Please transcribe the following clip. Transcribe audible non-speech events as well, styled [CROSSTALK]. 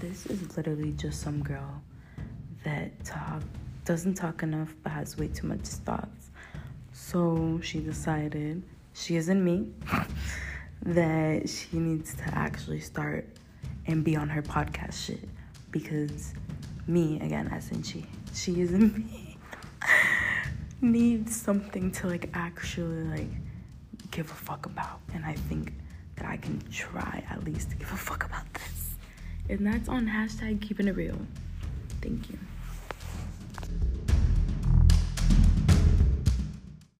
this is literally just some girl that talk doesn't talk enough but has way too much thoughts. So she decided she isn't me [LAUGHS] that she needs to actually start and be on her podcast shit because me again as in she she isn't [LAUGHS] me needs something to like actually like give a fuck about and I think that I can try at least to give a fuck and that's on hashtag keeping it real. Thank you